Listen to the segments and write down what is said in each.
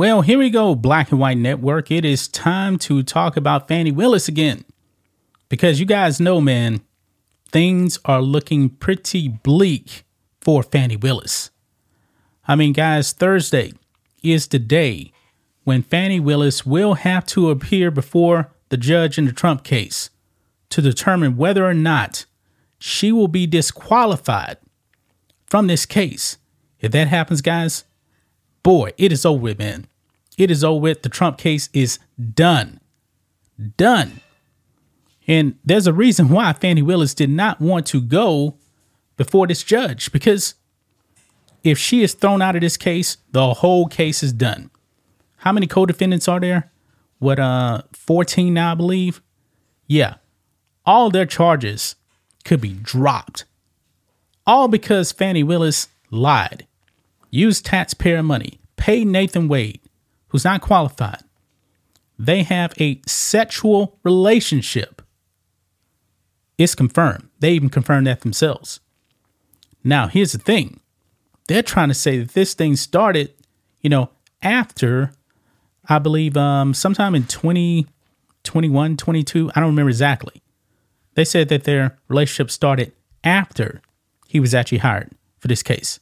Well, here we go, Black and White Network. It is time to talk about Fani Willis again. Because you guys know, man, things are looking pretty bleak for Fani Willis. I mean, guys, Thursday is the day when Fani Willis will have to appear before the judge in the Trump case to determine whether or not she will be disqualified from this case. If that happens, guys, boy, it is over with, man. It is over with. The Trump case is done. Done. And there's a reason why Fani Willis did not want to go before this judge because if she is thrown out of this case, the whole case is done. How many co-defendants are there? What uh 14 now, I believe. Yeah all their charges could be dropped. All because Fani Willis lied, used taxpayer money, paid Nathan Wade, who's not qualified. They have a sexual relationship. It's confirmed. They even confirmed that themselves. Now, here's the thing they're trying to say that this thing started, you know, after, I believe, um, sometime in 2021, 22. I don't remember exactly. They said that their relationship started after he was actually hired for this case.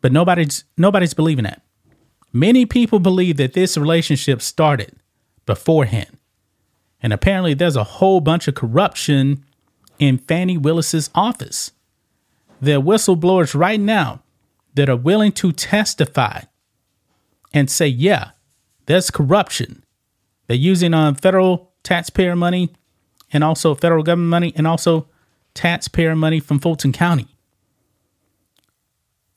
But nobody's nobody's believing that. Many people believe that this relationship started beforehand. And apparently there's a whole bunch of corruption in Fani Willis's office. There are whistleblowers right now that are willing to testify and say, yeah, there's corruption. They're using um, federal taxpayer money and also federal government money and also taxpayer money from Fulton County.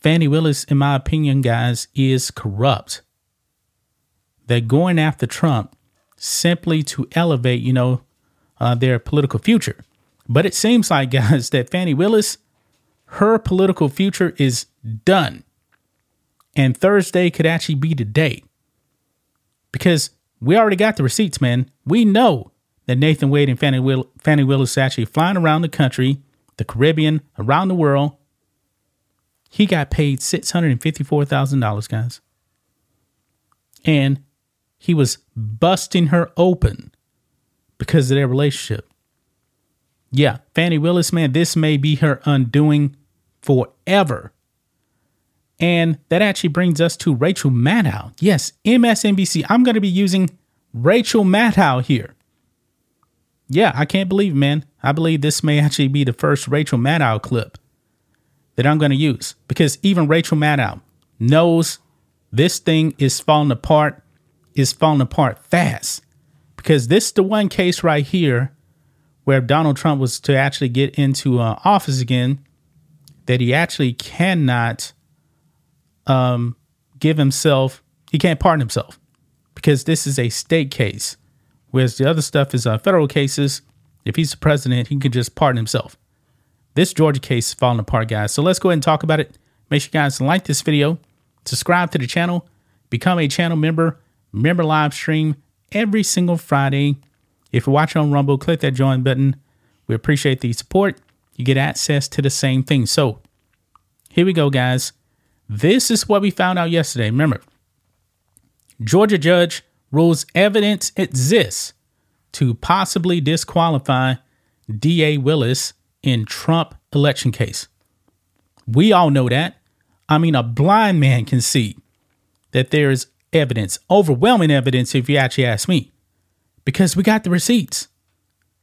Fani Willis, in my opinion, guys, is corrupt. They're going after Trump simply to elevate, you know, uh, their political future. But it seems like, guys, that Fani Willis, her political future is done. And Thursday could actually be the day. Because we already got the receipts, man. We know that Nathan Wade and Fani, Will- Fani Willis actually flying around the country, the Caribbean, around the world. He got paid $654,000, guys. And he was busting her open because of their relationship. Yeah, Fani Willis, man, this may be her undoing forever. And that actually brings us to Rachel Maddow. Yes, MSNBC. I'm going to be using Rachel Maddow here yeah, I can't believe, man. I believe this may actually be the first Rachel Maddow clip that I'm going to use because even Rachel Maddow knows this thing is falling apart, is falling apart fast. Because this is the one case right here where Donald Trump was to actually get into uh, office again, that he actually cannot um, give himself, he can't pardon himself because this is a state case. Whereas the other stuff is uh, federal cases. If he's the president, he can just pardon himself. This Georgia case falling apart, guys. So let's go ahead and talk about it. Make sure you guys like this video, subscribe to the channel, become a channel member, member live stream every single Friday. If you're watching on Rumble, click that join button. We appreciate the support. You get access to the same thing. So here we go, guys. This is what we found out yesterday. Remember, Georgia judge rules evidence exists to possibly disqualify DA Willis in Trump election case. We all know that. I mean, a blind man can see that there is evidence, overwhelming evidence, if you actually ask me, because we got the receipts.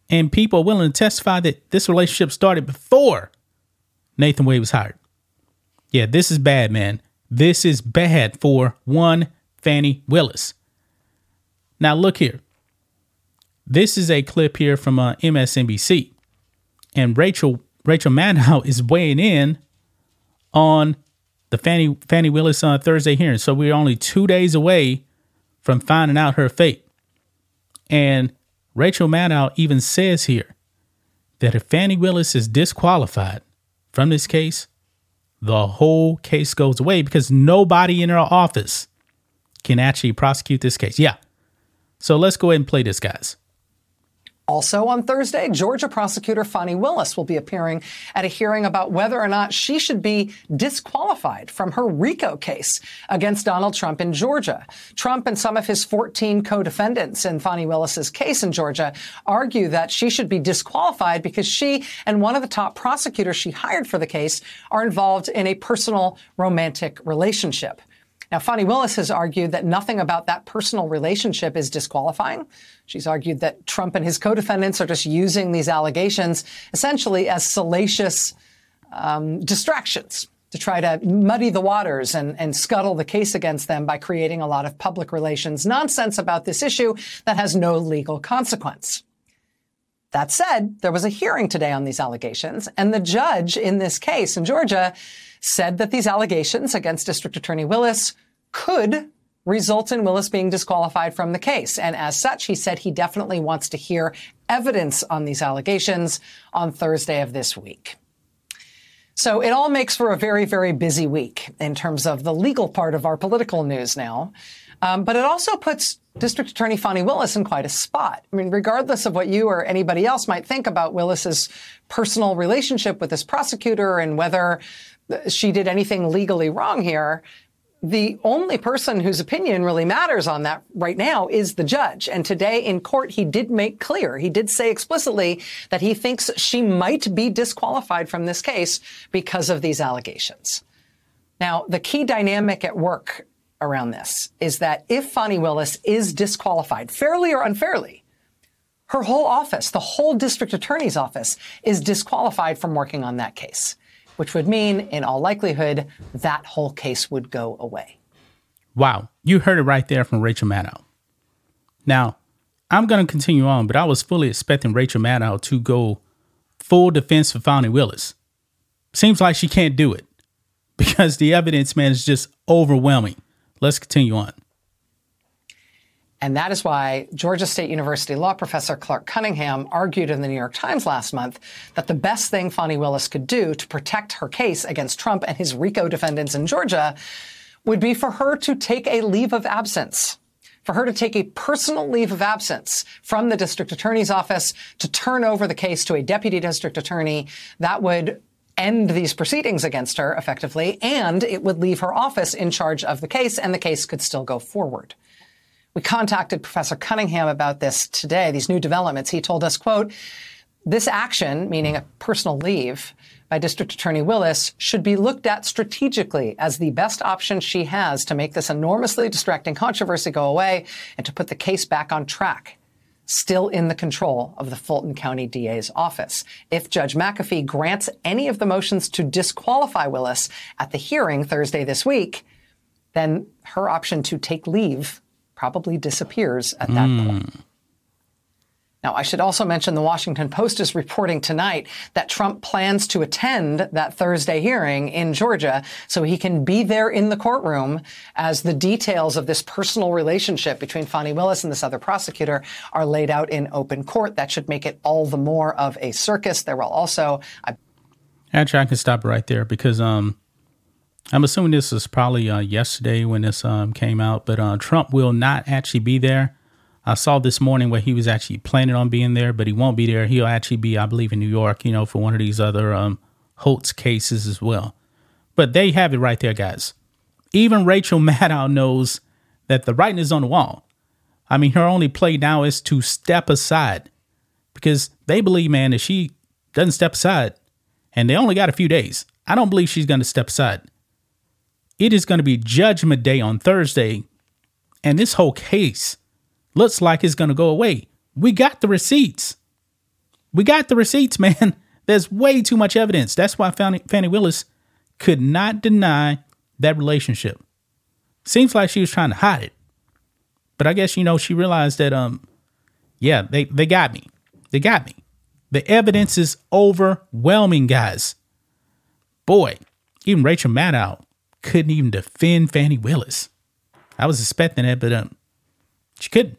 And people are willing to testify that this relationship started before Nathan Wade was hired. Yeah, this is bad, man. This is bad for one Fani Willis. Now, look here. This is a clip here from uh, MSNBC. And Rachel Rachel Maddow is weighing in on the Fani Fani Willis uh, Thursday hearing. So we're only two days away from finding out her fate. And Rachel Maddow even says here that if Fani Willis is disqualified from this case, the whole case goes away because nobody in her office can actually prosecute this case. Yeah. So let's go ahead and play this, guys. Also on Thursday, Georgia prosecutor Fani Willis will be appearing at a hearing about whether or not she should be disqualified from her RICO case against Donald Trump in Georgia. Trump and some of his 14 co-defendants in Fani Willis's case in Georgia argue that she should be disqualified because she and one of the top prosecutors she hired for the case are involved in a personal romantic relationship. Now, Fani Willis has argued that nothing about that personal relationship is disqualifying. She's argued that Trump and his co-defendants are just using these allegations essentially as salacious um, distractions to try to muddy the waters and, and scuttle the case against them by creating a lot of public relations nonsense about this issue that has no legal consequence. That said, there was a hearing today on these allegations, and the judge in this case in Georgia said that these allegations against District Attorney Willis could result in Willis being disqualified from the case. And as such, he said he definitely wants to hear evidence on these allegations on Thursday of this week. So it all makes for a very, very busy week in terms of the legal part of our political news now. Um, but it also puts District Attorney Fani Willis in quite a spot. I mean, regardless of what you or anybody else might think about Willis's personal relationship with this prosecutor and whether she did anything legally wrong here, the only person whose opinion really matters on that right now is the judge. And today in court, he did make clear, he did say explicitly that he thinks she might be disqualified from this case because of these allegations. Now, the key dynamic at work around this is that if Fani Willis is disqualified, fairly or unfairly, her whole office, the whole district attorney's office is disqualified from working on that case which would mean, in all likelihood, that whole case would go away. Wow. You heard it right there from Rachel Maddow. Now, I'm going to continue on, but I was fully expecting Rachel Maddow to go full defense for Fani Willis. Seems like she can't do it because the evidence, man, is just overwhelming. Let's continue on. And that is why Georgia State University law professor Clark Cunningham argued in the New York Times last month that the best thing Fani Willis could do to protect her case against Trump and his RICO defendants in Georgia would be for her to take a leave of absence. For her to take a personal leave of absence from the district attorney's office to turn over the case to a deputy district attorney that would end these proceedings against her effectively, and it would leave her office in charge of the case, and the case could still go forward. We contacted Professor Cunningham about this today, these new developments. He told us, quote, this action, meaning a personal leave by District Attorney Willis, should be looked at strategically as the best option she has to make this enormously distracting controversy go away and to put the case back on track. Still in the control of the Fulton County DA's office. If Judge McAfee grants any of the motions to disqualify Willis at the hearing Thursday this week, then her option to take leave probably disappears at that mm. point. Now, I should also mention the Washington Post is reporting tonight that Trump plans to attend that Thursday hearing in Georgia so he can be there in the courtroom as the details of this personal relationship between Fani Willis and this other prosecutor are laid out in open court. That should make it all the more of a circus. There will also. I- Actually, I can stop right there because um, I'm assuming this is probably uh, yesterday when this um, came out, but uh, Trump will not actually be there. I saw this morning where he was actually planning on being there, but he won't be there. He'll actually be, I believe, in New York, you know, for one of these other um, Holtz cases as well. But they have it right there, guys. Even Rachel Maddow knows that the writing is on the wall. I mean, her only play now is to step aside because they believe, man, if she doesn't step aside, and they only got a few days, I don't believe she's going to step aside it is going to be Judgment Day on Thursday, and this whole case looks like it's going to go away. We got the receipts. We got the receipts, man. There's way too much evidence. That's why Fani Willis could not deny that relationship. Seems like she was trying to hide it. But I guess, you know, she realized that, um, yeah, they, they got me. They got me. The evidence is overwhelming, guys. Boy, even Rachel Maddow couldn't even defend Fani Willis. I was expecting that, but um, she couldn't.